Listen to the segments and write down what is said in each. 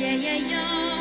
nneɛma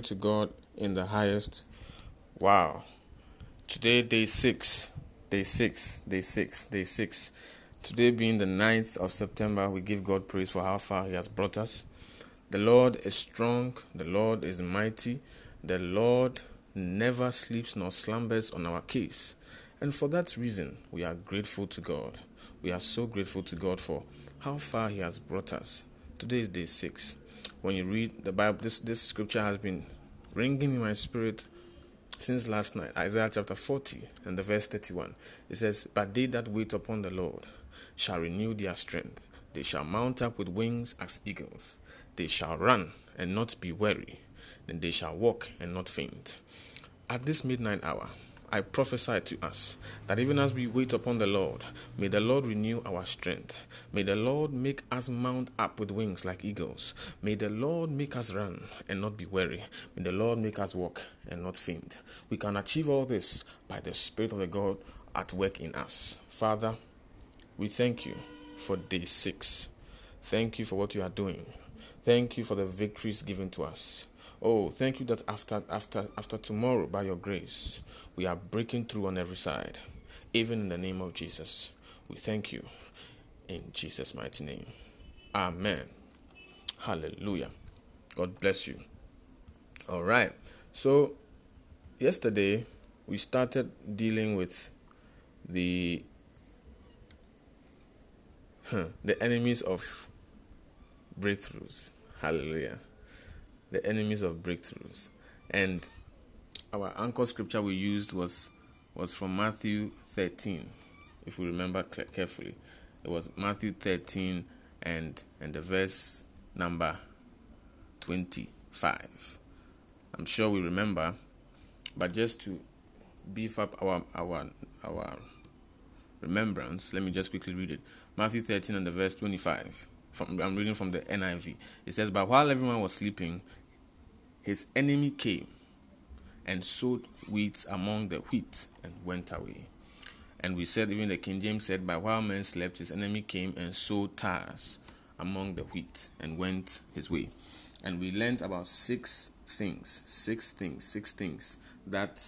Glory to God in the highest. Wow. Today, day six. Day six. Day six. Day six. Today being the 9th of September, we give God praise for how far He has brought us. The Lord is strong. The Lord is mighty. The Lord never sleeps nor slumbers on our case. And for that reason, we are grateful to God. We are so grateful to God for how far He has brought us. Today is day six. When you read the Bible, this, this scripture has been ringing in my spirit since last night. Isaiah chapter 40 and the verse 31. It says, But they that wait upon the Lord shall renew their strength. They shall mount up with wings as eagles. They shall run and not be weary. And they shall walk and not faint. At this midnight hour, I prophesy to us that even as we wait upon the Lord, may the Lord renew our strength. May the Lord make us mount up with wings like eagles. May the Lord make us run and not be weary. May the Lord make us walk and not faint. We can achieve all this by the Spirit of the God at work in us. Father, we thank you for day six. Thank you for what you are doing. Thank you for the victories given to us. Oh, thank you that after after after tomorrow, by your grace, we are breaking through on every side. Even in the name of Jesus. We thank you. In Jesus' mighty name. Amen. Hallelujah. God bless you. All right. So yesterday we started dealing with the the enemies of breakthroughs. Hallelujah. The enemies of breakthroughs. And our anchor scripture we used was was from Matthew 13, if we remember carefully. It was Matthew 13 and and the verse number 25. I'm sure we remember, but just to beef up our our our remembrance, let me just quickly read it. Matthew 13 and the verse 25. From, I'm reading from the NIV. It says, But while everyone was sleeping, his enemy came and sowed weeds among the wheat and went away. And we said, even the King James said, By while men slept, his enemy came and sowed tares among the wheat and went his way. And we learned about six things, six things, six things that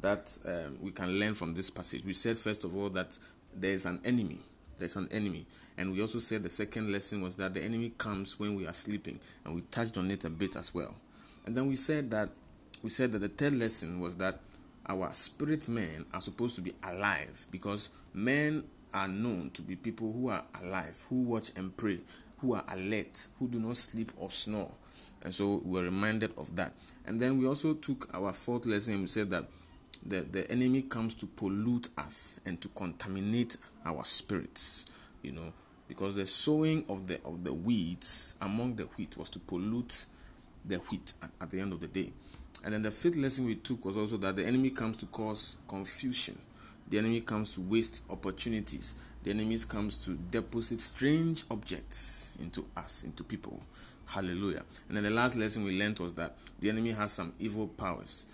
that um, we can learn from this passage. We said first of all that there is an enemy. There's an enemy, and we also said the second lesson was that the enemy comes when we are sleeping, and we touched on it a bit as well. And then we said that we said that the third lesson was that our spirit men are supposed to be alive because men are known to be people who are alive, who watch and pray, who are alert, who do not sleep or snore. And so we were reminded of that. And then we also took our fourth lesson and we said that the, the enemy comes to pollute us and to contaminate our spirits, you know, because the sowing of the of the weeds among the wheat was to pollute the wheat at, at the end of the day. And then the fifth lesson we took was also that the enemy comes to cause confusion. The enemy comes to waste opportunities. The enemy comes to deposit strange objects into us, into people. Hallelujah. And then the last lesson we learned was that the enemy has some evil powers,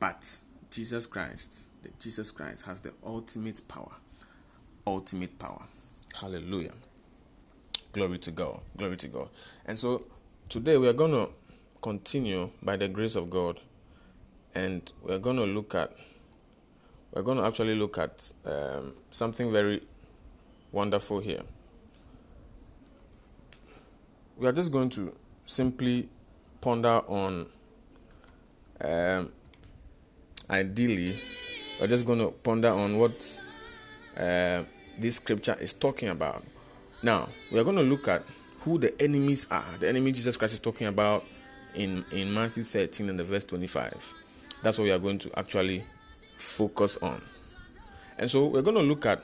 but Jesus Christ, the Jesus Christ has the ultimate power. Ultimate power. Hallelujah. Glory to God. Glory to God. And so today we are going to continue by the grace of God and we're going to look at we're going to actually look at um, something very wonderful here. We are just going to simply ponder on um, ideally we're just going to ponder on what uh, this scripture is talking about. Now, we are going to look at who the enemies are. The enemy Jesus Christ is talking about in, in Matthew 13 and the verse 25. That's what we are going to actually focus on. And so we're going to look at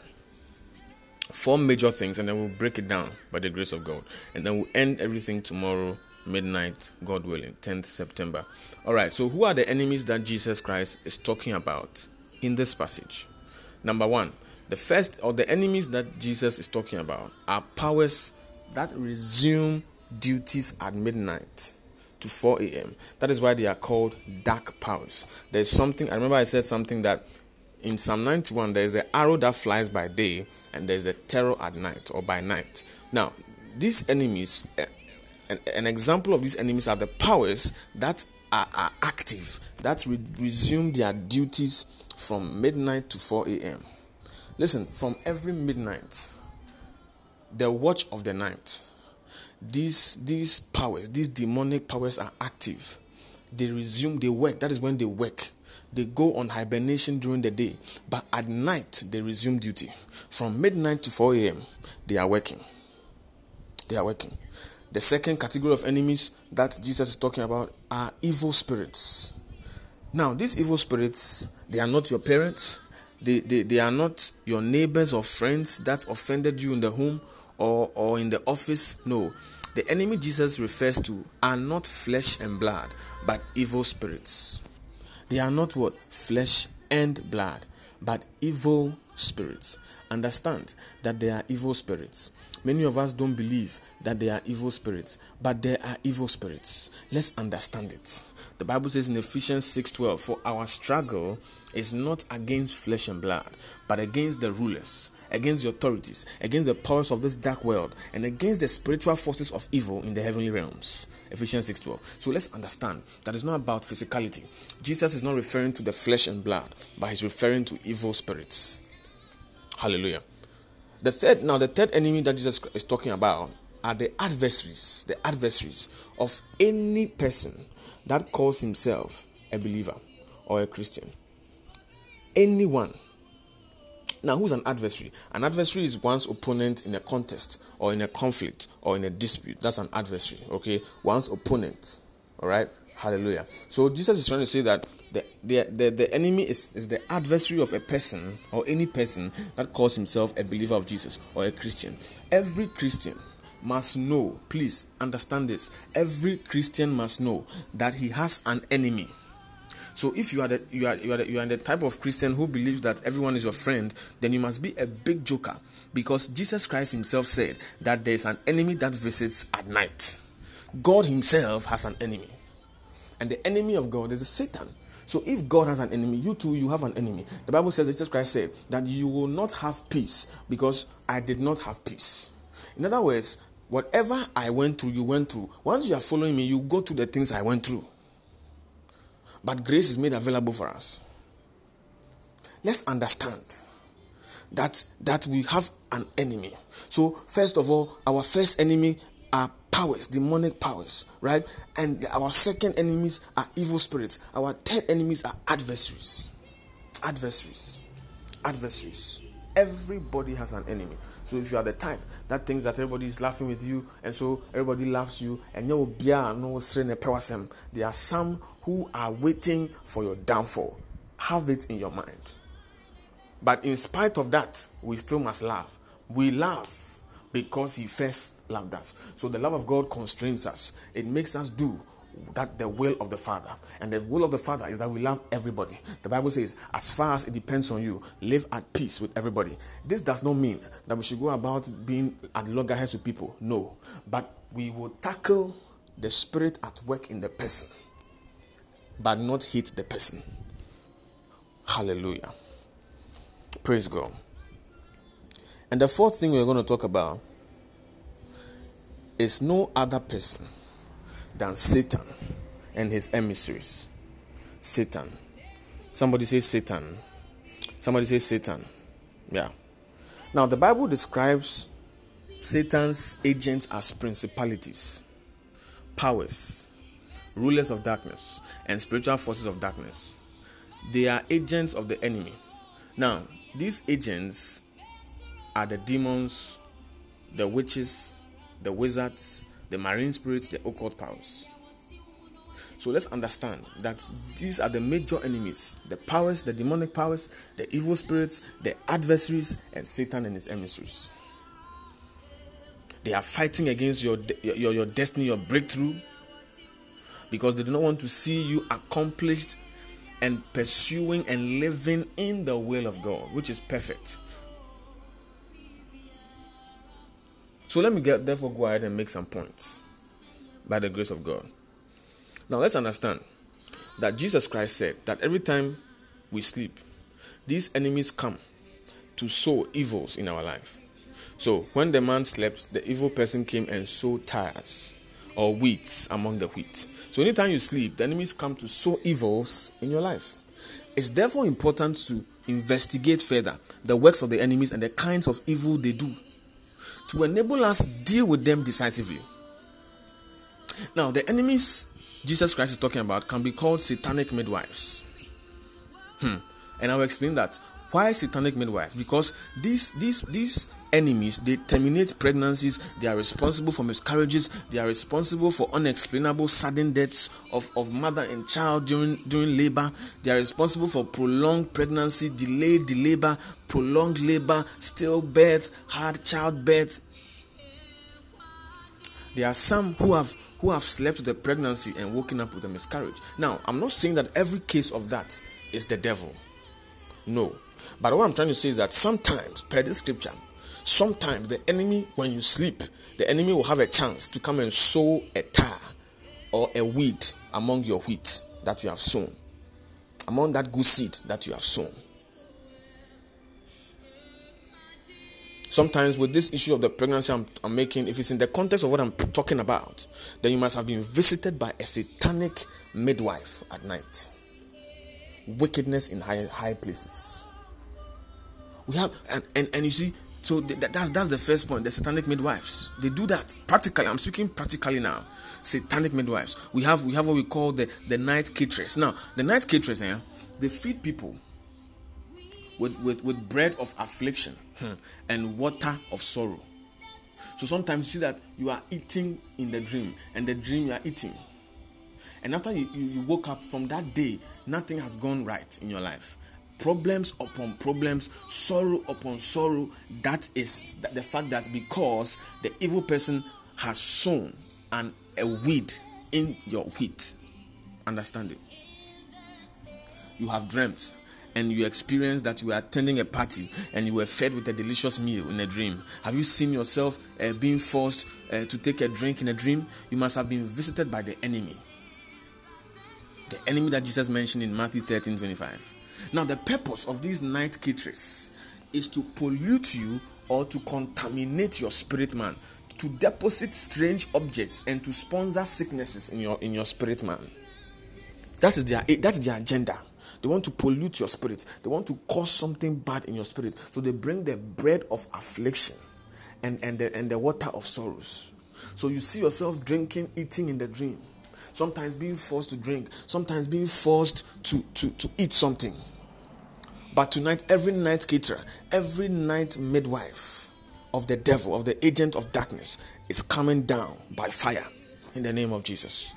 four major things and then we'll break it down by the grace of God. And then we'll end everything tomorrow midnight, God willing, 10th September. All right, so who are the enemies that Jesus Christ is talking about in this passage? Number one, the first or the enemies that Jesus is talking about are powers that resume duties at midnight to 4 a.m. That is why they are called dark powers. There's something, I remember I said something that in Psalm 91, there's the arrow that flies by day and there's the terror at night or by night. Now, these enemies, eh, an, example of these enemies are the powers that are, are active, that re- resume their duties from midnight to 4 a.m. Listen, from every midnight, the watch of the night, these these powers, these demonic powers are active. They resume, they work. That is when they work. They go on hibernation during the day, but at night they resume duty. From midnight to 4 a.m., they are working. They are working. The second category of enemies that Jesus is talking about are evil spirits. Now, these evil spirits, they are not your parents, they, they, they are not your neighbors or friends that offended you in the home or, or in the office. No. The enemy Jesus refers to are not flesh and blood, but evil spirits. They are not what? Flesh and blood, but evil spirits. Understand that they are evil spirits. Many of us don't believe that they are evil spirits, but they are evil spirits. Let's understand it. The Bible says in Ephesians 6:12, "For our struggle is not against flesh and blood, but against the rulers, against the authorities, against the powers of this dark world, and against the spiritual forces of evil in the heavenly realms." Ephesians 6:12. So let's understand that it's not about physicality. Jesus is not referring to the flesh and blood, but he's referring to evil spirits. Hallelujah. The third now the third enemy that Jesus is talking about are the adversaries, the adversaries of any person that calls himself a believer or a Christian. Anyone. Now, who's an adversary? An adversary is one's opponent in a contest or in a conflict or in a dispute. That's an adversary, okay? One's opponent. All right? Hallelujah. So, Jesus is trying to say that the, the, the, the enemy is, is the adversary of a person or any person that calls himself a believer of Jesus or a Christian. Every Christian must know, please understand this. Every Christian must know that he has an enemy. So if you are the you are you are the, you are the type of Christian who believes that everyone is your friend, then you must be a big joker because Jesus Christ himself said that there is an enemy that visits at night. God himself has an enemy. And the enemy of God is Satan. So if God has an enemy, you too, you have an enemy. The Bible says, Jesus Christ said that you will not have peace because I did not have peace. In other words, whatever I went through, you went through. Once you are following me, you go through the things I went through. But grace is made available for us. Let's understand that that we have an enemy. So first of all, our first enemy are powers, demonic powers, right? And our second enemies are evil spirits. Our third enemies are adversaries. Adversaries. Adversaries. Everybody has an enemy. So if you are the type that thinks that everybody is laughing with you, and so everybody loves you, and you no there are some who are waiting for your downfall. Have it in your mind. But in spite of that, we still must laugh. We laugh because he first loved us. So the love of God constrains us. It makes us do that the will of the Father. And the will of the Father is that we love everybody. The Bible says, as far as it depends on you, live at peace with everybody. This does not mean that we should go about being at loggerheads with people. No. But we will tackle the spirit at work in the person, but not hit the person. Hallelujah. Praise God. And the fourth thing we're going to talk about is no other person than Satan and his emissaries. Satan. Somebody say Satan. Somebody say Satan. Yeah. Now, the Bible describes Satan's agents as principalities, powers, rulers of darkness, and spiritual forces of darkness. They are agents of the enemy. Now, these agents are the demons, the witches, the wizards, the marine spirits, the occult powers. So let's understand that these are the major enemies the powers, the demonic powers, the evil spirits, the adversaries, and Satan and his emissaries. They are fighting against your, your, your destiny, your breakthrough. because they do not want to see you accomplished and pursuing and living in the will of God, which is perfect. So let me get therefore go ahead and make some points by the grace of God. Now let's understand that Jesus Christ said that every time we sleep, these enemies come to sow evils in our life. So when the man slept, the evil person came and sowed tares or weeds among the wheat. So anytime you sleep, the enemies come to sow evils in your life. It's therefore important to investigate further the works of the enemies and the kinds of evil they do to enable us deal with them decisively. Now, the enemies Jesus Christ is talking about can be called satanic midwives. Hmm. And I'll explain that. Why satanic midwife? Because these these these enemies they terminate pregnancies they are responsible for miscarriages they are responsible for unexplainable sudden deaths of, of mother and child during during labor they are responsible for prolonged pregnancy delayed labor prolonged labor stillbirth hard childbirth. There are some who have who have slept with a pregnancy and woken up with a miscarriage. Now i'm not saying that every case of that is the devil. No but what i'm trying to say is that sometimes per the scripture sometimes the enemy when you sleep the enemy will have a chance to come and sow a tar or a weed among your wheat that you have sown among that good seed that you have sown. Sometimes with this issue of the pregnancy I'm, I'm, making if it's in the context of what i'm talking about then you must have been visited by a satanic midwife at night. Wickedness in high high places we have and, and and you see so that's that's the first point. The satanic midwives they do that practically. I'm speaking practically now. Satanic midwives. We have we have what we call the the night caterers. Now the night caterers, eh, they feed people with with with bread of affliction hmm, and water of sorrow. So sometimes you see that you are eating in the dream, and the dream you are eating. And after you, you, you woke up from that day, nothing has gone right in your life problems upon problems, sorrow upon sorrow. That is the fact that because the evil person has sown an, a weed in your wheat. Understand it? You have dreamt and you experienced that you were attending a party and you were fed with a delicious meal in a dream. Have you seen yourself uh, being forced uh, to take a drink in a dream? You must have been visited by the enemy. The enemy that Jesus mentioned in Matthew 13 25. Now, the purpose of these night caterers is to pollute you or to contaminate your spirit man, to deposit strange objects and to sponsor sicknesses in your in your spirit man. That is their eh, that's their agenda. They want to pollute your spirit. They want to cause something bad in your spirit. So they bring the bread of affliction and, and, the, and the water of sorrows. So you see yourself drinking, eating in the dream. Sometimes being forced to drink, sometimes being forced to, to, to eat something. But tonight, every night caterer, every night midwife of the devil, of the agent of darkness, is coming down by fire in the name of Jesus.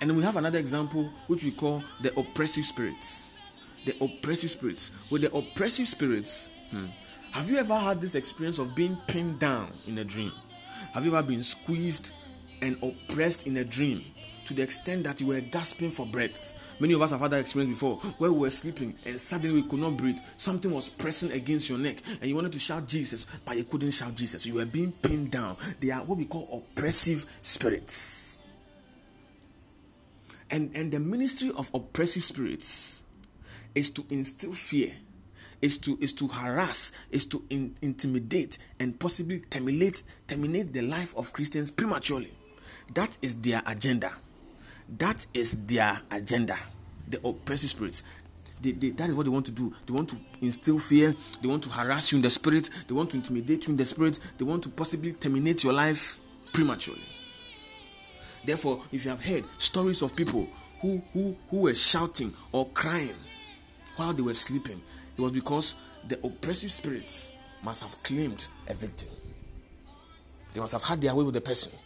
And we have another example which we call the oppressive spirits. The oppressive spirits. With the oppressive spirits, hmm, have you ever had this experience of being pinned down in a dream? Have you ever been squeezed and oppressed in a dream to the extent that you were gasping for breath? Many of us have had that experience before where we were sleeping and suddenly we could not breathe. Something was pressing against your neck and you wanted to shout Jesus, but you couldn't shout Jesus. You were being pinned down. They are what we call oppressive spirits. And, and the ministry of oppressive spirits is to instill fear is to is to harass is to in, intimidate and possibly terminate terminate the life of christians prematurely that is their agenda that is their agenda. The oppressive spirits. They, they, that is what they want to do. They want to instill fear. They want to harass you in the spirit. They want to intimidate you in the spirit. They want to possibly terminate your life prematurely. Therefore, if you have heard stories of people who, who, who were shouting or crying while they were sleeping, it was because the oppressive spirits must have claimed a victim. They must have had their way with the person.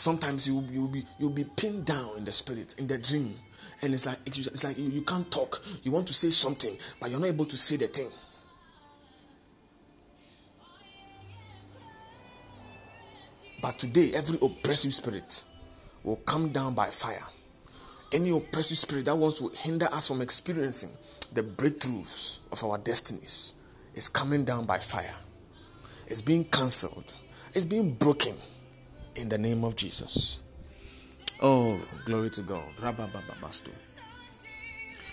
Sometimes you you'll be you'll be pinned down in the spirit, in the dream, and it's like it's like you, you can't talk. You want to say something, but you're not able to say the thing. But today, every oppressive spirit will come down by fire. Any oppressive spirit that wants to hinder us from experiencing the breakthroughs of our destinies is coming down by fire. It's being cancelled. It's being broken in the name of Jesus. Oh, glory to God.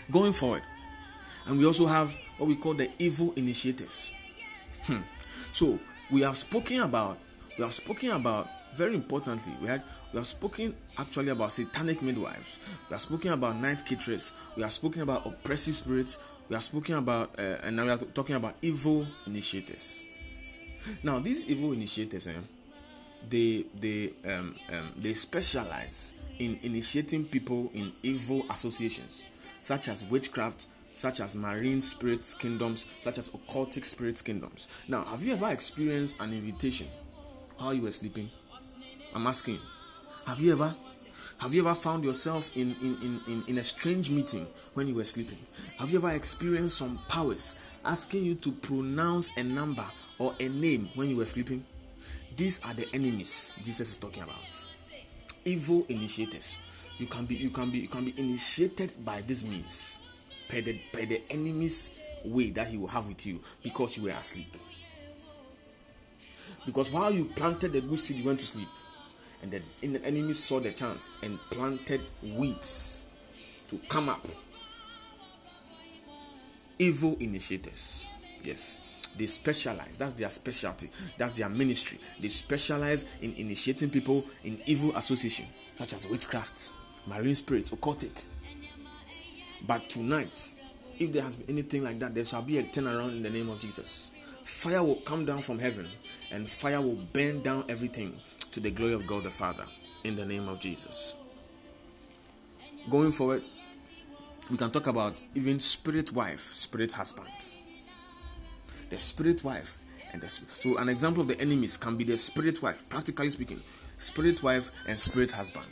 Going forward, and we also have what we call the evil initiators. Hmm. So we have spoken about we have spoken about very importantly we had we have spoken actually about satanic midwives we have spoken about night caterers we have spoken about oppressive spirits we have spoken about uh, and now we are talking about evil initiators now these evil initiators eh, they they um, um, they specialize in initiating people in evil associations such as witchcraft such as marine spirits kingdoms such as occultic spirits kingdoms now have you ever experienced an invitation while you were sleeping i'm asking have you ever have you ever found yourself in, in, in, in, in a strange meeting when you were sleeping? Have you ever experienced some powers asking you to pronounce a number or a name when you were sleeping? These are the enemies Jesus is talking about. Evil initiators. You can be you can be you can be initiated by these means per the per the enemy's way that he will have with you because you were asleep. Because while you planted the good seed, you went to sleep and the enemy saw the chance and planted weeds to come up. Evil initiators, yes, they specialize. That's their specialty. That's their ministry. They specialize in initiating people in evil association, such as witchcraft, marine spirits, occultic. But tonight, if there has been anything like that, there shall be a turnaround in the name of Jesus. Fire will come down from heaven, and fire will burn down everything to the glory of God the Father in the name of Jesus. Going forward, we can talk about even spirit wife, spirit husband. The spirit wife and the so an example of the enemies can be the spirit wife, practically speaking, spirit wife and spirit husband.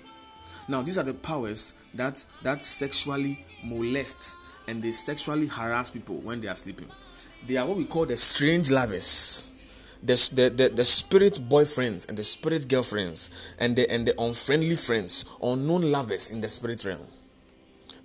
Now these are the powers that that sexually molest and they sexually harass people when they are sleeping. They are what we call the strange lovers the, the, the, the spirit boyfriends and the spirit girlfriends and the and the unfriendly friends, unknown lovers in the spirit realm.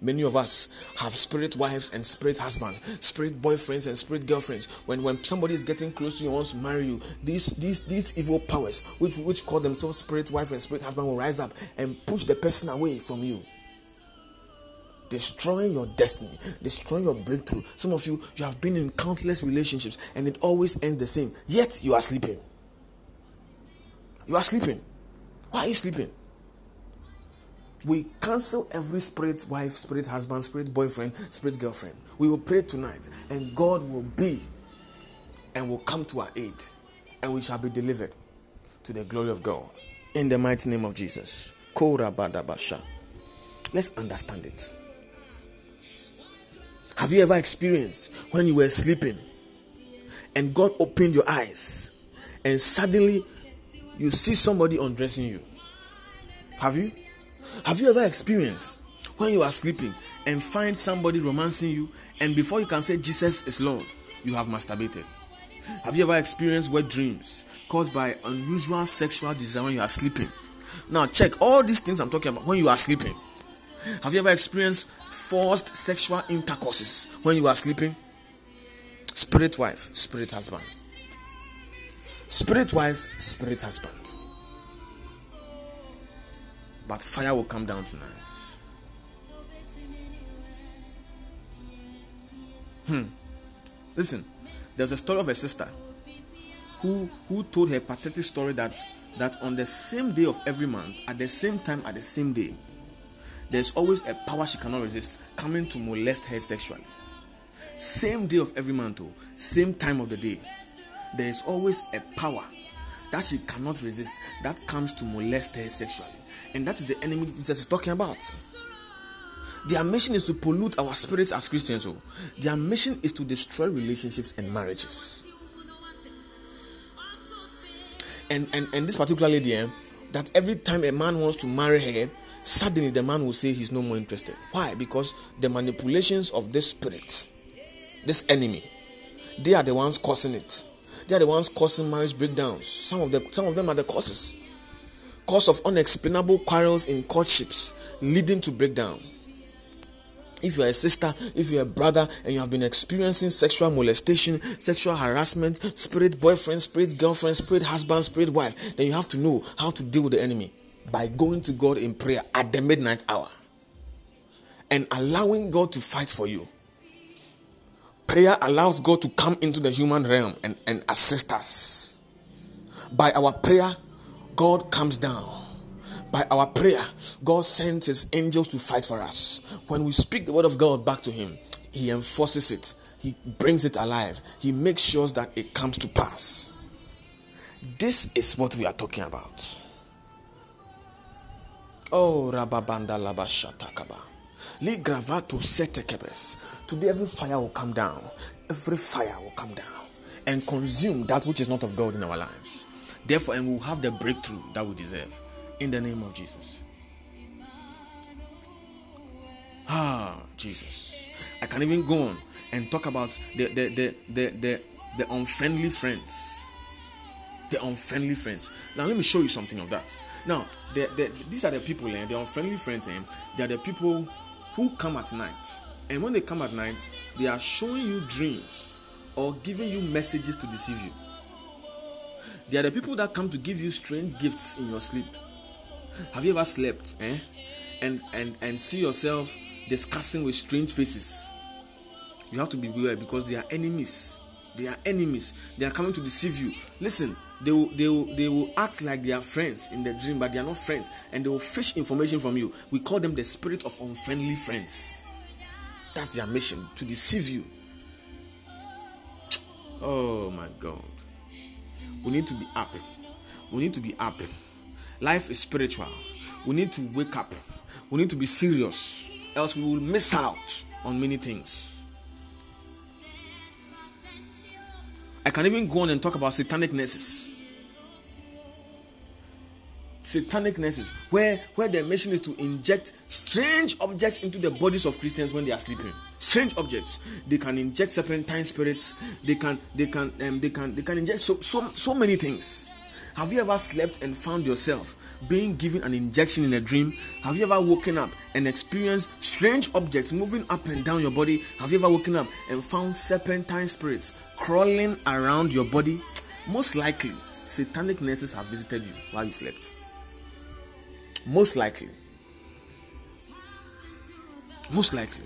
Many of us have spirit wives and spirit husbands, spirit boyfriends and spirit girlfriends. When when somebody is getting close to you and wants to marry you, these these these evil powers, which which call themselves spirit wife and spirit husband, will rise up and push the person away from you destroying your destiny, destroying your breakthrough. Some of you, you have been in countless relationships and it always ends the same. Yet you are sleeping. You are sleeping. Why are you sleeping? We cancel every spirit wife, spirit husband, spirit boyfriend, spirit girlfriend. We will pray tonight and God will be and will come to our aid and we shall be delivered to the glory of God. In the mighty name of Jesus. Let's understand it. Have you ever experienced when you were sleeping and God opened your eyes and suddenly you see somebody undressing you? Have you? Have you ever experienced when you are sleeping and find somebody romancing you and before you can say Jesus is Lord, you have masturbated? Have you ever experienced wet dreams caused by unusual sexual desire when you are sleeping? Now, check all these things I'm talking about when you are sleeping. Have you ever experienced forced sexual intercourses when you are sleeping? Spirit wife, spirit husband. Spirit wife, spirit husband. But fire will come down tonight. Hmm. Listen, there's a story of a sister who who told her pathetic story that that on the same day of every month, at the same time, at the same day, there's always a power she cannot resist coming to molest her sexually. Same day of every month, oh, same time of the day, there is always a power that she cannot resist that comes to molest her sexually. And that is the enemy Jesus is talking about. Their mission is to pollute our spirits as Christians. Oh. Their mission is to destroy relationships and marriages. And, and, and this particular lady, eh, that every time a man wants to marry her, suddenly the man will say he's no more interested. Why? Because the manipulations of this spirit, this enemy, they are the ones causing it. They are the ones causing marriage breakdowns. Some of them, some of them are the causes. Cause of unexplainable quarrels in courtships leading to breakdown. If you are a sister, if you are a brother, and you have been experiencing sexual molestation, sexual harassment, spirit boyfriend, spirit girlfriend, spirit husband, spirit wife, then you have to know how to deal with the enemy by going to God in prayer at the midnight hour and allowing God to fight for you. Prayer allows God to come into the human realm and, and assist us. By our prayer, God comes down. By our prayer, God sends his angels to fight for us. When we speak the word of God back to him, he enforces it, he brings it alive, he makes sure that it comes to pass. This is what we are talking about. Oh, Rababanda Labashatakaba. Li gravato setekebes. Today, every fire will come down. Every fire will come down and consume that which is not of God in our lives. Therefore, and we'll have the breakthrough that we deserve in the name of Jesus. Ah, Jesus. I can even go on and talk about the the the the the, the unfriendly friends. The unfriendly friends. Now let me show you something of that. Now, the, the, these are the people, and eh, the unfriendly friends, eh, they are the people who come at night. And when they come at night, they are showing you dreams or giving you messages to deceive you. They are the people that come to give you strange gifts in your sleep. Have you ever slept eh? and, and, and see yourself discussing with strange faces? You have to be beware because they are enemies. They are enemies. They are coming to deceive you. Listen, they will, they will, they will act like they are friends in the dream, but they are not friends, and they will fish information from you. We call them the spirit of unfriendly friends. That's their mission to deceive you. Oh my God. We need to be happy. We need to be happy. Life is spiritual. We need to wake up. We need to be serious, else we will miss out on many things. I can even go on and talk about satanic nurses. Satanic nurses, where where their mission is to inject strange objects into the bodies of Christians when they are sleeping. Strange objects. They can inject serpentine spirits. They can they can um, they can they can inject so so so many things. Have you ever slept and found yourself being given an injection in a dream? Have you ever woken up and experienced strange objects moving up and down your body? Have you ever woken up and found serpentine spirits crawling around your body? Most likely, satanic nurses have visited you while you slept. Most likely. Most likely.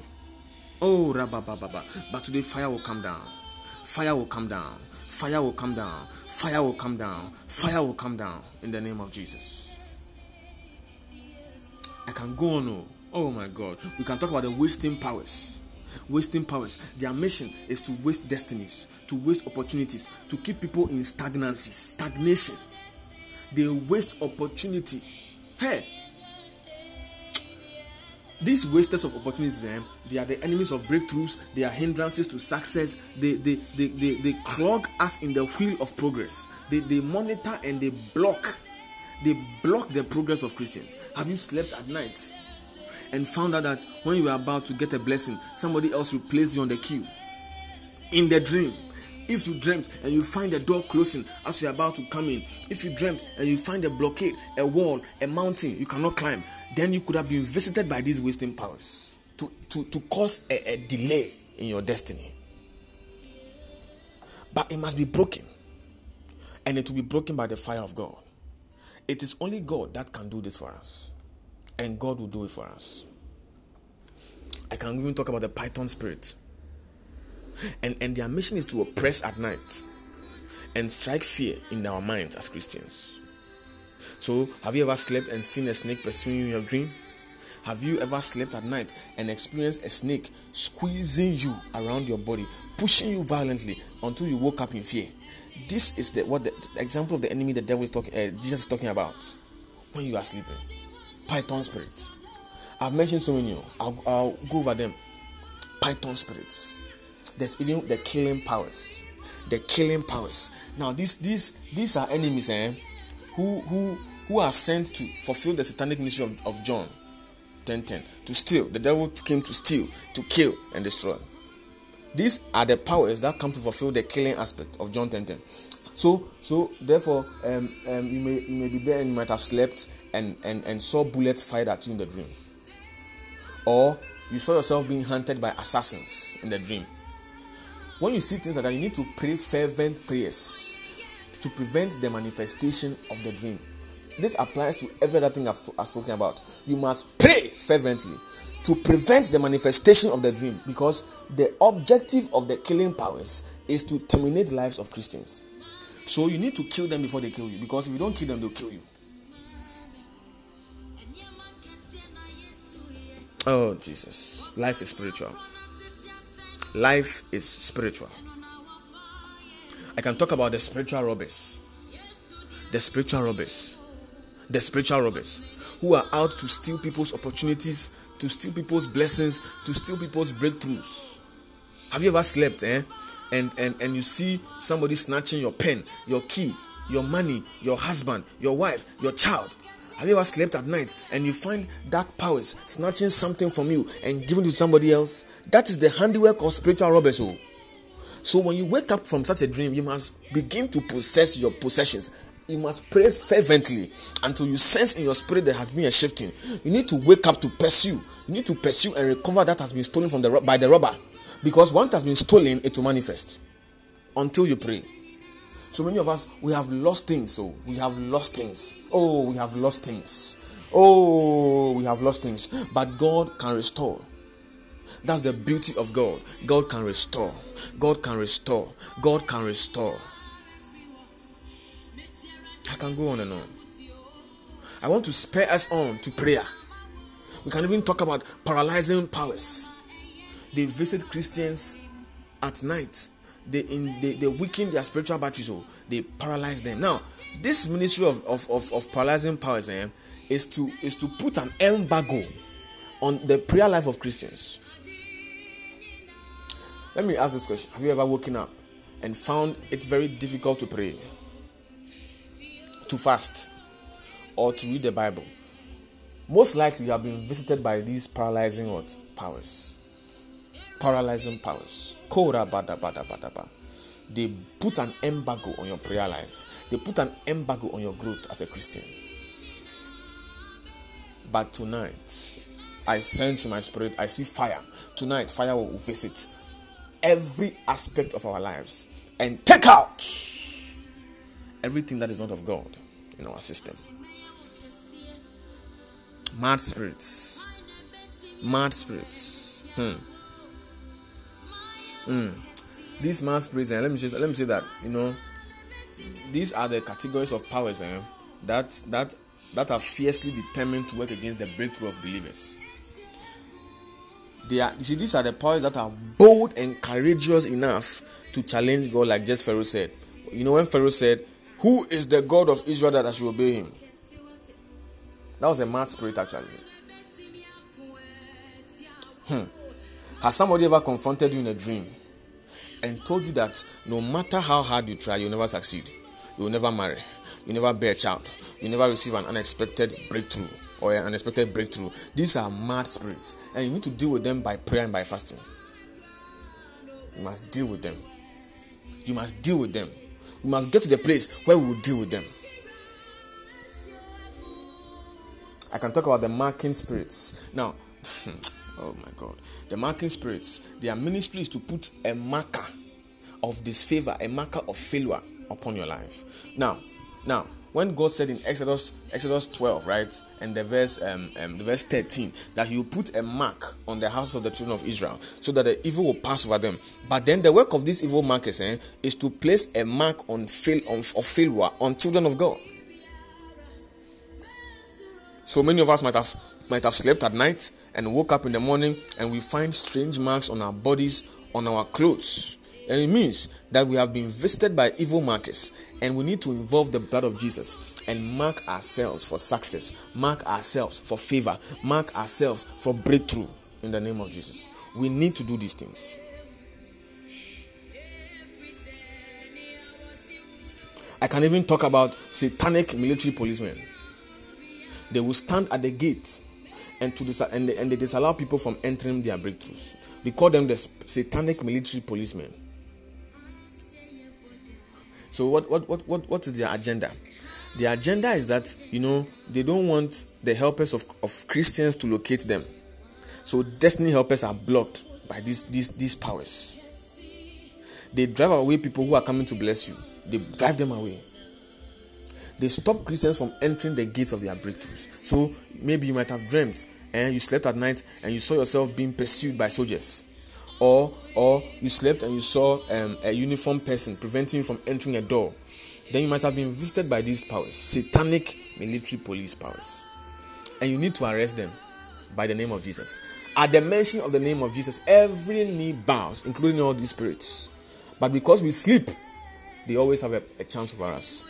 Oh, rabba rabababa. But today, fire will come down. Fire will come down. Fire will come down. Fire will come down. Fire will come down in the name of Jesus. I can go on. Oh, oh my God. We can talk about the wasting powers. Wasting powers. Their mission is to waste destinies, to waste opportunities, to keep people in stagnancy, stagnation. They waste opportunity. Hey, these wasters of opportunities eh, they are the enemies of breakthroughs they are hindrances to success they they they, they, they clog us in the wheel of progress. They, they monitor and they block they block the progress of christians. Have you slept at night and found out that when you were about to get a blessing somebody else will place you on the queue? In the dream if you dreamt and you find the door closing as you're about to come in, if you dreamt and you find a blockade, a wall, a mountain you cannot climb, then you could have been visited by these wasting powers to, to, to cause a, a delay in your destiny. But it must be broken, and it will be broken by the fire of God. It is only God that can do this for us, and God will do it for us. I can even talk about the python spirit and and their mission is to oppress at night and strike fear in our minds as Christians. So, have you ever slept and seen a snake pursuing you in your dream? Have you ever slept at night and experienced a snake squeezing you around your body, pushing you violently until you woke up in fear? This is the what the, the example of the enemy the devil is talking, uh, Jesus is talking about when you are sleeping. Python spirits. I've mentioned so many. I'll, I'll go over them. Python spirits there's even the killing powers. The killing powers. Now these these these are enemies eh, who who who are sent to fulfill the satanic mission of, of john 10 10 to steal. The devil came to steal to kill and destroy. These are the powers that come to fulfill the killing aspect of john 10 10 So, so therefore, um, um, you may you may be there and you might have slept and and and saw bullets fired at you in the dream, or you saw yourself being hunted by assassins in the dream. When you see things like that, you need to pray fervent prayers to prevent the manifestation of the dream. This applies to every other thing I've, I've spoken about. You must pray fervently to prevent the manifestation of the dream because the objective of the killing powers is to terminate the lives of Christians. So you need to kill them before they kill you because if you don't kill them, they'll kill you. Oh, Jesus. Life is spiritual. Life is spiritual. I can talk about the spiritual robbers. The spiritual robbers. The spiritual robbers who are out to steal people's opportunities, to steal people's blessings, to steal people's breakthroughs. Have you ever slept, eh? And and and you see somebody snatching your pen, your key, your money, your husband, your wife, your child. Have you ever slept at night and you find dark powers snatching something from you and giving it to somebody else? That is the handiwork of spiritual robbers. Oh. So when you wake up from such a dream, you must begin to possess your possessions. You must pray fervently until you sense in your spirit there has been a shifting. You need to wake up to pursue. You need to pursue and recover that has been stolen from the by the robber, because once it has been stolen, it will manifest. Until you pray. So many of us we have lost things. So oh. we have lost things. Oh, we have lost things. Oh, we have lost things. But God can restore. That's the beauty of God. God can restore. God can restore. God can restore. I can go on and on. I want to spare us on to prayer. We can even talk about paralyzing powers. They visit Christians at night. They in they, they weaken their spiritual batteries, so oh. they paralyze them. Now, this ministry of, of, of, of paralyzing powers eh, is to is to put an embargo on the prayer life of Christians. Let me ask this question: Have you ever woken up and found it very difficult to pray? to fast or to read the Bible, most likely you have been visited by these paralyzing what powers. Paralyzing powers. They put an embargo on your prayer life. They put an embargo on your growth as a Christian. But tonight, I sense in my spirit, I see fire. Tonight, fire will visit every aspect of our lives and take out everything that is not of God in our system. Mad spirits. Mad spirits. Hmm. Hmm. These mad spirits, and eh, let me say, let me say that you know, these are the categories of powers eh, that that that are fiercely determined to work against the breakthrough of believers. They are, you see, these are the powers that are bold and courageous enough to challenge God, like just Pharaoh said. You know, when Pharaoh said, who is the God of Israel that I should obey him? That was a mad spirit, actually. Hmm. Has somebody ever confronted you in a dream and told you that no matter how hard you try, you'll never succeed? You'll never marry. You'll never bear a child. You'll never receive an unexpected breakthrough or an unexpected breakthrough. These are mad spirits, and you need to deal with them by prayer and by fasting. You must deal with them. You must deal with them. We must get to the place where we will deal with them. I can talk about the marking spirits. Now, oh my God, the marking spirits, their ministry is to put a marker of disfavor, a marker of failure upon your life. Now, now, when God said in Exodus Exodus 12, right, and the verse um, um, the verse 13, that He will put a mark on the house of the children of Israel, so that the evil will pass over them. But then the work of these evil markers eh, is to place a mark on fail on of failure on children of God. So many of us might have might have slept at night and woke up in the morning and we find strange marks on our bodies, on our clothes. And it means that we have been visited by evil markers and we need to involve the blood of Jesus and mark ourselves for success, mark ourselves for favor, mark ourselves for breakthrough in the name of Jesus. We need to do these things. I can even talk about satanic military policemen. They will stand at the gate and to dis- and, they, and they disallow people from entering their breakthroughs. We call them the satanic military policemen. So what what what what, what is their agenda? The agenda is that you know they don't want the helpers of, of Christians to locate them. So destiny helpers are blocked by these these these powers. They drive away people who are coming to bless you. They drive them away. They stop Christians from entering the gates of their breakthroughs. So maybe you might have dreamt and you slept at night and you saw yourself being pursued by soldiers. Or or you slept and you saw um, a uniformed person preventing you from entering a door. Then you might have been visited by these powers satanic military police powers. And you need to arrest them by the name of jesus. At the mention of the name of jesus every knee bows including all these spirits. But because we sleep they always have a, a chance over us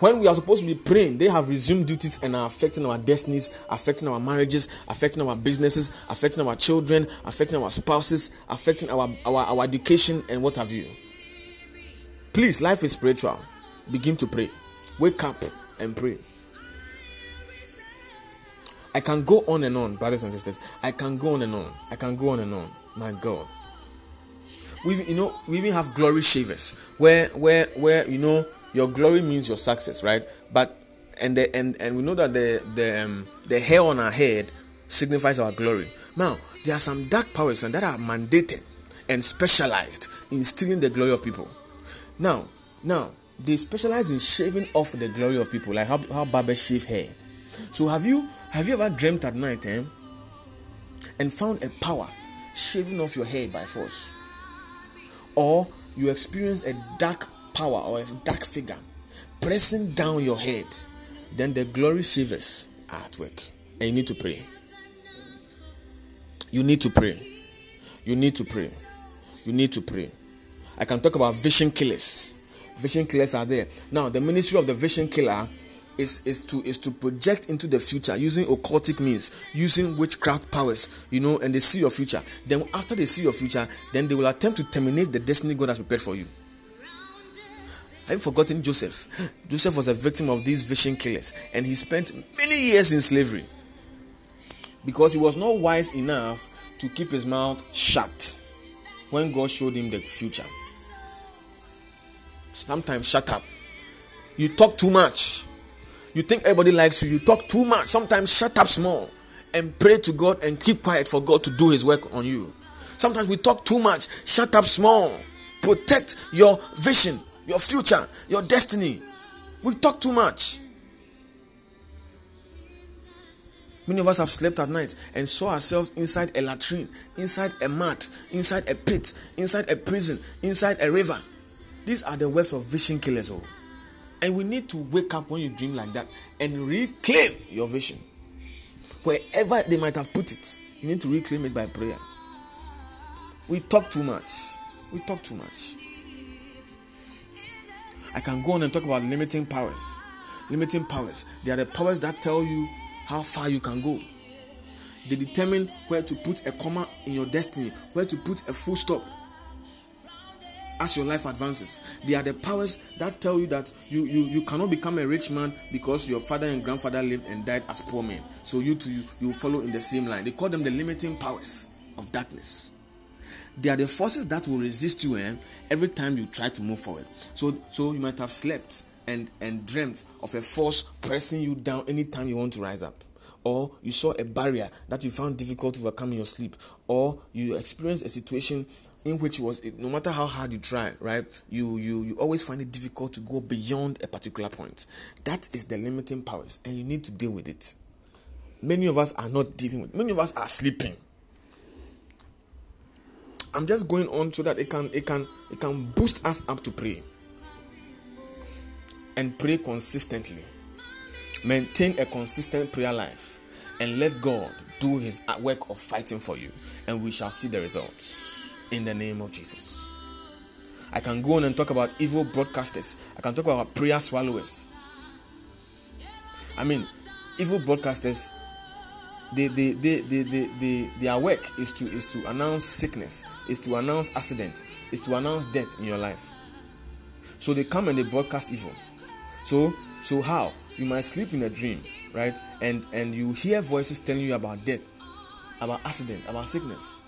when we are supposed to be praying, they have resumed duties and are affecting our destinies, affecting our marriages, affecting our businesses, affecting our children, affecting our spouses, affecting our, our, our education, and what have you. Please, life is spiritual. Begin to pray. Wake up and pray. I can go on and on, brothers and sisters. I can go on and on. I can go on and on. My God. We you know we even have glory shavers where where where you know your glory means your success, right? But and the and and we know that the the um, the hair on our head signifies our glory. Now there are some dark powers and that are mandated and specialized in stealing the glory of people. Now, now they specialize in shaving off the glory of people, like how how barbers shave hair. So have you have you ever dreamt at night, eh, and found a power shaving off your hair by force, or you experience a dark power or a dark figure pressing down your head, then the glory shavers are at work. And you need to pray. You need to pray. You need to pray. You need to pray. I can talk about vision killers. Vision killers are there. Now, the ministry of the vision killer is, is to is to project into the future using occultic means, using witchcraft powers, you know, and they see your future. Then after they see your future, then they will attempt to terminate the destiny God has prepared for you. Have you forgotten Joseph? Joseph was a victim of these vision killers and he spent many years in slavery because he was not wise enough to keep his mouth shut when God showed him the future. Sometimes shut up. You talk too much. You think everybody likes you. You talk too much. Sometimes shut up small and pray to God and keep quiet for God to do his work on you. Sometimes we talk too much. Shut up small. Protect your vision your future, your destiny. We talk too much. Many of us have slept at night and saw ourselves inside a latrine, inside a mud, inside a pit, inside a prison, inside a river. These are the works of vision killers. Oh. And we need to wake up when you dream like that and reclaim your vision. Wherever they might have put it, you need to reclaim it by prayer. We talk too much. We talk too much. I can go on and talk about limiting powers. Limiting powers. They are the powers that tell you how far you can go. They determine where to put a comma in your destiny, where to put a full stop as your life advances. They are the powers that tell you that you, you, you cannot become a rich man because your father and grandfather lived and died as poor men. So you too you, you follow in the same line. They call them the limiting powers of darkness. They are the forces that will resist you eh, every time you try to move forward. So, so you might have slept and and dreamt of a force pressing you down anytime you want to rise up. Or you saw a barrier that you found difficult to overcome in your sleep. Or you experienced a situation in which it was no matter how hard you try right you you you always find it difficult to go beyond a particular point. That is the limiting powers and you need to deal with it. Many of us are not dealing with many of us are sleeping I'm just going on so that it can it can it can boost us up to pray and pray consistently. Maintain a consistent prayer life and let God do his work of fighting for you and we shall see the results in the name of Jesus. I can go on and talk about evil broadcasters. I can talk about prayer swallowers. I mean, evil broadcasters they, they, they, they, they, they, their work is to is to announce sickness, is to announce accident, is to announce death in your life. So they come and they broadcast evil. So so how you might sleep in a dream, right? And and you hear voices telling you about death, about accident, about sickness.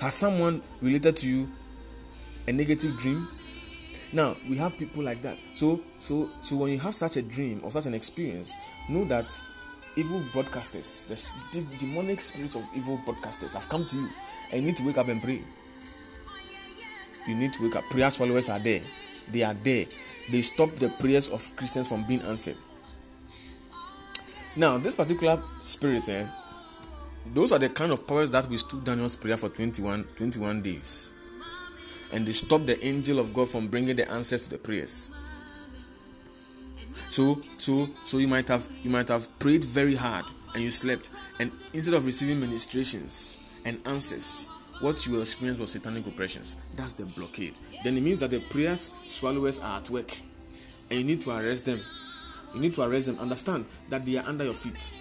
Has someone related to you a negative dream. Now we have people like that. So so so when you have such a dream or such an experience, know that evil broadcasters, the demonic spirits of evil broadcasters have come to you, and you need to wake up and pray. You need to wake up. Prayer swallowers are there. They are there. They stop the prayers of Christians from being answered. Now, this particular spirits, eh, those are the kind of powers that withstood Daniel's prayer for 21, 21 days. And they stop the angel of God from bringing the answers to the prayers. So, so, so you might have you might have prayed very hard and you slept, and instead of receiving ministrations and answers, what you experienced was satanic oppressions. That's the blockade. Then it means that the prayers swallowers are at work, and you need to arrest them. You need to arrest them. Understand that they are under your feet.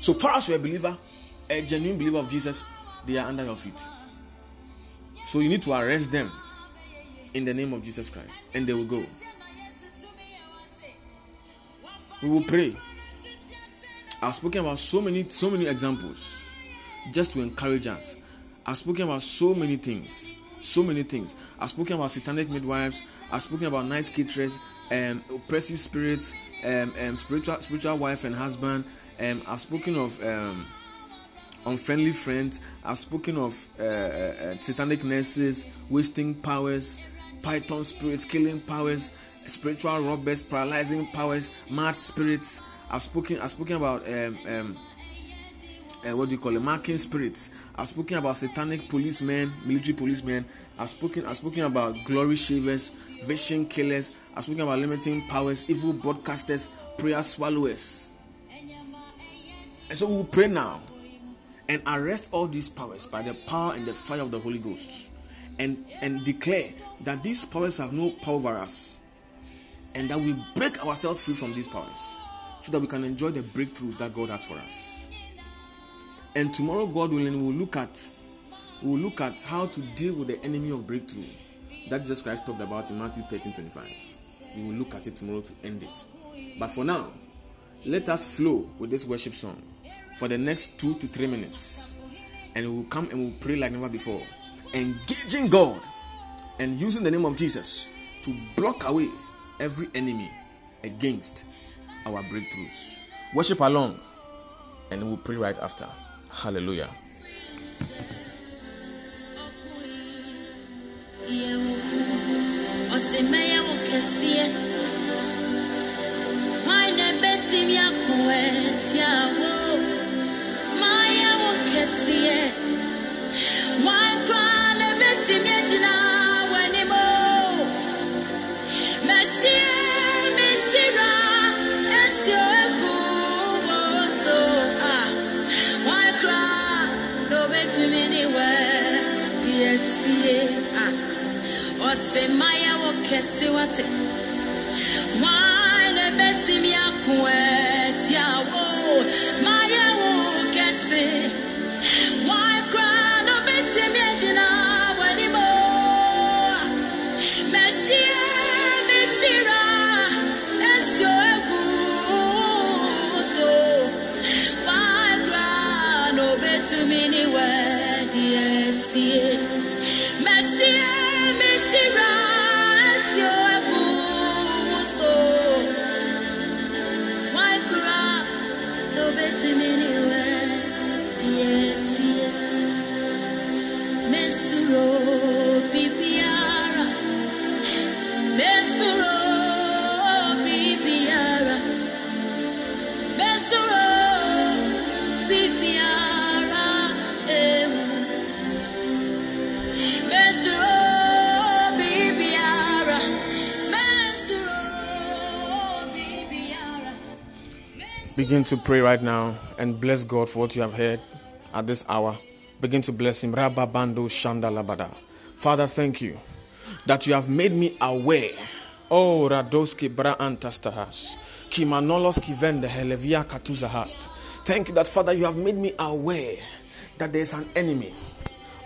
So far as you're a believer, a genuine believer of Jesus, they are under your feet. So you need to arrest them in the name of Jesus Christ, and they will go. We will pray. I've spoken about so many, so many examples just to encourage us. I've spoken about so many things. So many things. I've spoken about satanic midwives. I've spoken about night caterers, um, oppressive spirits, um, um, spiritual spiritual wife and husband. Um, I've spoken of um, unfriendly friends. I've spoken of uh, uh, uh, satanic nurses, wasting powers, python spirits, killing powers, spiritual robbers, paralyzing powers, mad spirits. I've spoken. I've spoken about um, um, uh, what do you call it, marking spirits. I've spoken about satanic policemen, military policemen. I've spoken. I've spoken about glory shavers, vision killers. I've spoken about limiting powers, evil broadcasters, prayer swallowers. And so we will pray now and arrest all these powers by the power and the fire of the Holy Ghost, and and declare that these powers have no power over us, and that we break ourselves free from these powers, so that we can enjoy the breakthroughs that God has for us. And tomorrow, God willing, we'll look at we'll look at how to deal with the enemy of breakthrough that Jesus Christ talked about in Matthew 13 25. We will look at it tomorrow to end it. But for now, let us flow with this worship song for the next two to three minutes. And we will come and we'll pray like never before. Engaging God and using the name of Jesus to block away every enemy against our breakthroughs. Worship along and we'll pray right after. Hallelujah. Kɛse wate. Wane bɛtumi ako Begin to pray right now and bless God for what you have heard at this hour. Begin to bless Him. Father, thank you that you have made me aware. Oh, Radoski Bra Antastahas. Kimanolos Kivende Helevia Katuzahast. Thank you that, Father, you have made me aware that there is an enemy.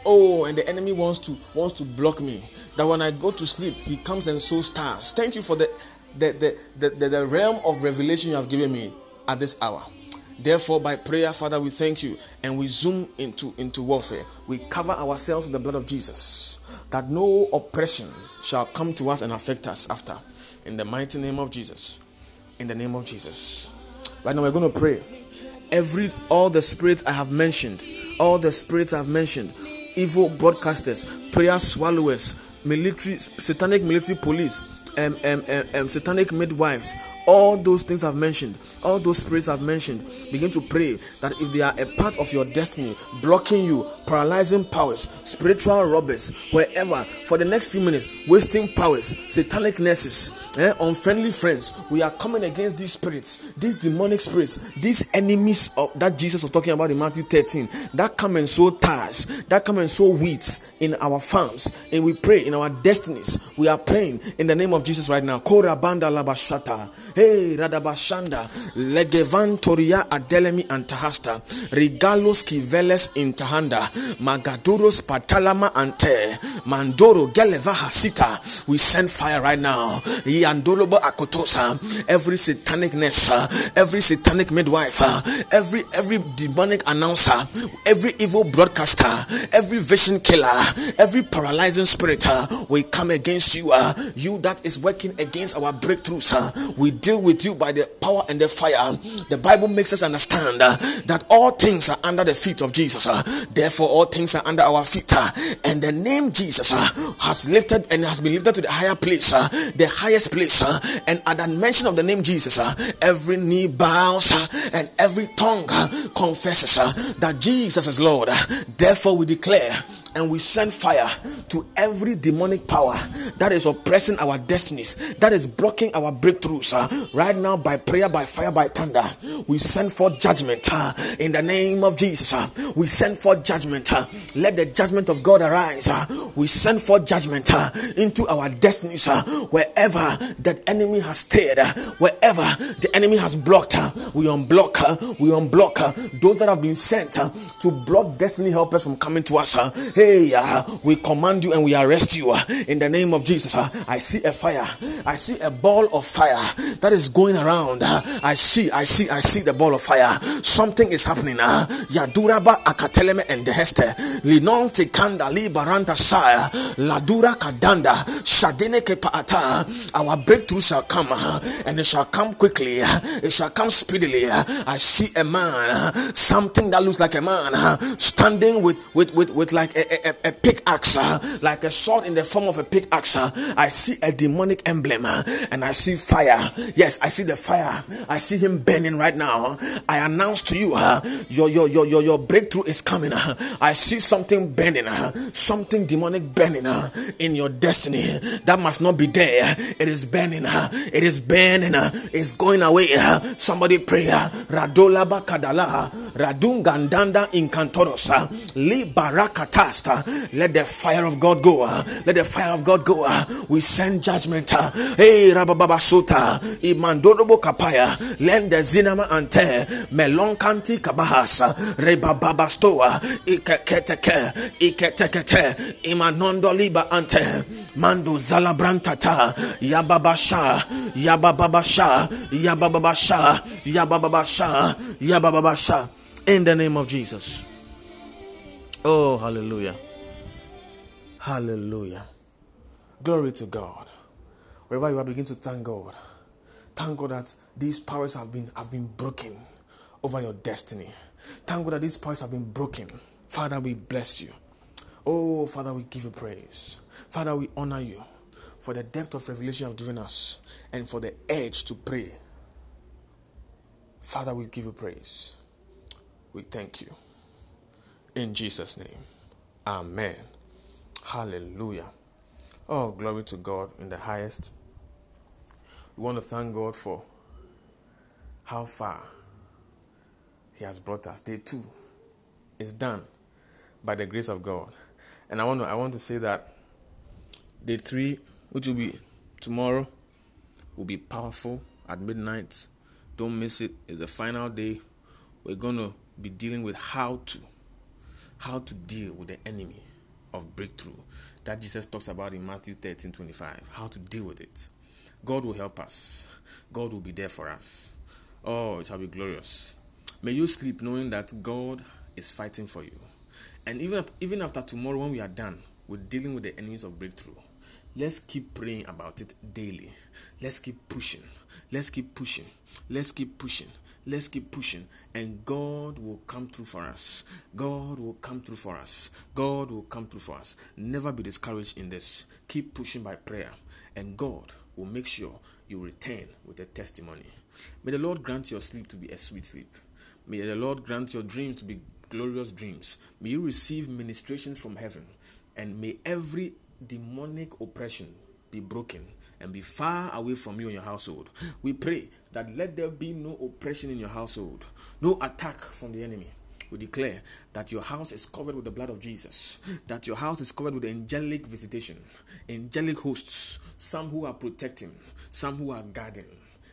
Oh, and the enemy wants to wants to block me. That when I go to sleep, he comes and sows tares. Thank you for the the, the, the, the, the realm of revelation you have given me at this hour. Therefore, by prayer, Father, we thank you and we zoom into, into warfare. We cover ourselves in the blood of Jesus that no oppression shall come to us and affect us after. In the mighty name of Jesus. In the name of Jesus. Right now, we're going to pray. Every all the spirits I have mentioned, all the spirits I've mentioned, evil broadcasters, prayer swallowers, military, satanic military police, and um, um, um, satanic midwives, all those things I've mentioned, all those spirits I've mentioned, begin to pray that if they are a part of your destiny, blocking you, paralyzing powers, spiritual robbers, wherever, for the next few minutes, wasting powers, satanic nurses, eh, unfriendly friends, we are coming against these spirits, these demonic spirits, these enemies of that Jesus was talking about in Matthew 13, that come and sow tares, that come and sow weeds in our farms, and we pray in our destinies. We are praying in the name of Jesus right now. Labashata. Hey, Radabashanda, Legevantoria Adelemi Antahasta, Regalos Kiveles Intahanda, Magaduros Patalama Ante, Mandoro Geleva Hasita. We send fire right now. Yandolobo Akotosa, every satanic nurse, every satanic midwife, every every demonic announcer, every evil broadcaster, every vision killer, every paralyzing spirit, we come against you, uh, you that is working against our breakthroughs. Uh, we deal with you by the power and the fire. The Bible makes us understand uh, that all things are under the feet of Jesus. Uh, therefore, all things are under our feet. Uh, and the name Jesus uh, has lifted and has been lifted to the higher place, uh, the highest place. Uh, and at the mention of the name Jesus, every knee bows and every tongue confesses that Jesus is Lord. Therefore, we declare and we send fire to every demonic power that is oppressing our destinies, that is blocking our breakthroughs. Uh, right now, by prayer, by fire, by thunder, we send forth judgment uh, in the name of Jesus. Uh, we send forth judgment. Uh, let the judgment of God arise. Uh, we send forth judgment uh, into our destinies wherever that enemy has stayed, wherever the enemy has blocked. we unblock, we unblock those that have been sent to block destiny helpers from coming to us. Hey, uh, we command you and we arrest you uh, in the name of Jesus. Uh, I see a fire. I see a ball of fire that is going around. Uh, I see, I see, I see the ball of fire. Something is happening. Uh, Yaduraba akateleme and heste. Linon kanda li baranta shaya. Ladura kadanda. Shadene kepaata. Our breakthrough shall come uh, and it shall come quickly. It shall come speedily. I see a man, something that looks like a man, standing with with with, with like a, a, a pickaxe, uh, like a sword in the form of a pickaxe. Uh, I see a demonic emblem uh, and I see fire. Yes, I see the fire. I see him burning right now. I announce to you, uh, your, your, your, your, your breakthrough is coming. Uh, I see something burning, uh, something demonic burning in your destiny. That must not be there. It is burning. It is burning. It's going away. Somebody pray. Radola bakadala. Radungandanda incantorosa. Li Let the fire of God go. Uh, let the fire of God go. Uh, we send judgment. Uh, hey, Rabababasuta, Imandorobo Kapaya, Lende Zinama Ante, Melon Kanti Kabahasa, Rebababastoa, Ikeketeke, Iketekete, Imanondo Liba Ante, Mando Zalabrantata, Yababasha, Yabababasha, Yabababasha, Yabababasha, Yabababasha, in the name of Jesus. Oh, hallelujah. Hallelujah. Glory to God. Wherever you are, begin to thank God. Thank God that these powers have been have been broken over your destiny. Thank God that these powers have been broken. Father, we bless you. Oh, Father, we give you praise. Father, we honor you for the depth of revelation you have given us and for the edge to pray. Father, we give you praise. We thank you. In Jesus' name. Amen. Hallelujah. Oh, glory to God in the highest. We want to thank God for how far He has brought us. Day two is done by the grace of God. And I want to I want to say that day three, which will be tomorrow, will be powerful at midnight. Don't miss it. It's the final day. We're gonna be dealing with how to how to deal with the enemy of breakthrough that Jesus talks about in Matthew 13 25. How to deal with it. God will help us, God will be there for us. Oh, it shall be glorious. May you sleep knowing that God is fighting for you. And even, even after tomorrow, when we are done with dealing with the enemies of breakthrough, let's keep praying about it daily. Let's keep pushing. Let's keep pushing. Let's keep pushing. Let's keep pushing, and God will come through for us. God will come through for us. God will come through for us. Never be discouraged in this. Keep pushing by prayer, and God will make sure you return with a testimony. May the Lord grant your sleep to be a sweet sleep. May the Lord grant your dreams to be glorious dreams. May you receive ministrations from heaven, and may every demonic oppression be broken and be far away from you and your household. We pray that let there be no oppression in your household, no attack from the enemy. We declare that your house is covered with the blood of Jesus, that your house is covered with angelic visitation, angelic hosts, some who are protecting, some who are guarding,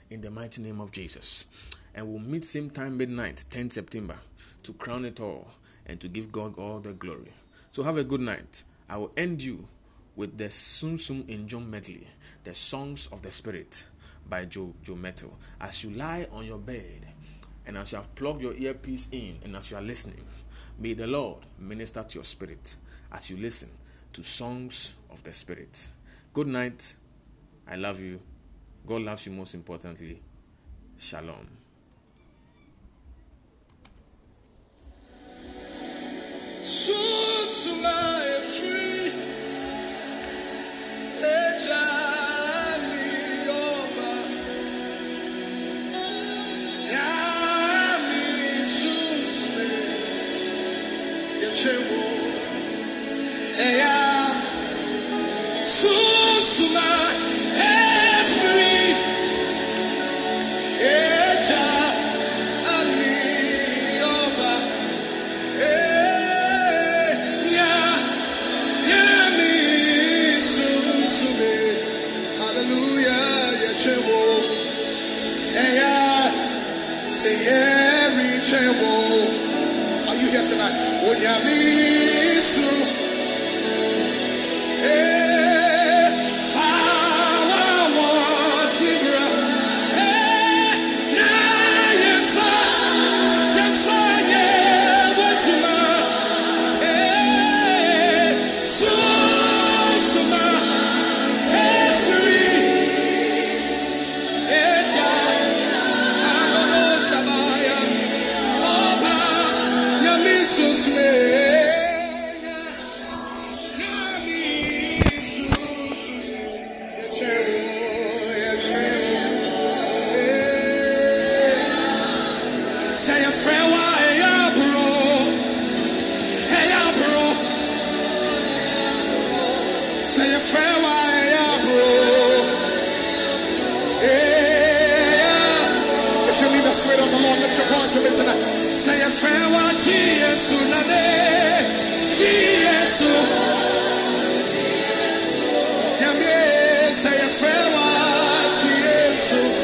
in the mighty name of Jesus. And we'll meet same time midnight, 10 September, to crown it all and to give God all the glory. So have a good night. I will end you with the Sunsum Ndwom medley, the Songs of the Spirit by Joe, Joe Mettle. As you lie on your bed and as you have plugged your earpiece in and as you are listening, may the Lord minister to your spirit as you listen to Songs of the Spirit. Good night. I love you. God loves you most importantly. Shalom. Yeah, baby, why you